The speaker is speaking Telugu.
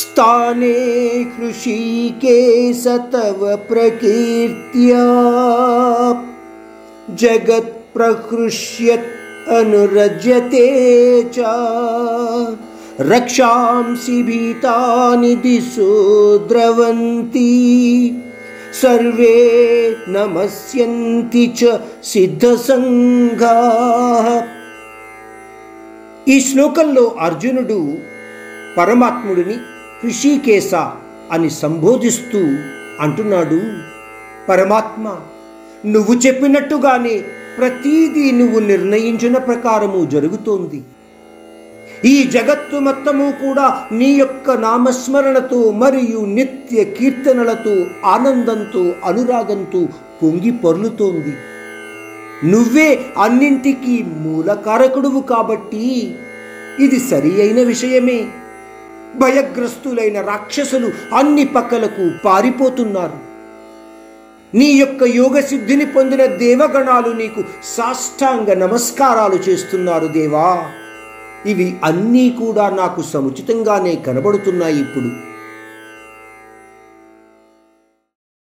स्थाने हृषीकेश तव प्रकीर्त्या जगत्प्रहृष्यत् अनुरज्यते च रक्षांसि भीतानि दिशो द्रवन्ति सर्वे नमस्यन्ति च సిద్ధసంఘాః ఈ శ్లోకంలో అర్జునుడు పరమాత్ముడిని ఋషికేశ అని సంబోధిస్తూ అంటున్నాడు. పరమాత్మ నువ్వు చెప్పినట్టుగానే ప్రతీదీ నువ్వు నిర్ణయించిన ప్రకారము జరుగుతోంది. ఈ జగత్తు మొత్తము కూడా నీ యొక్క నామస్మరణతో మరియు నిత్య కీర్తనలతో ఆనందంతో అనురాగంతో పొంగి పొర్లుతోంది. నువ్వే అన్నింటికీ మూలకారకుడువు కాబట్టి ఇది సరి అయిన విషయమే. భయగ్రస్తులైన రాక్షసులు అన్ని పక్కలకు పారిపోతున్నారు. నీ యొక్క యోగ సిద్ధిని పొందిన దేవగణాలు నీకు సాష్టాంగ నమస్కారాలు చేస్తున్నారు దేవా. ఇవి అన్నీ కూడా నాకు సముచితంగానే కనబడుతున్నాయి ఇప్పుడు.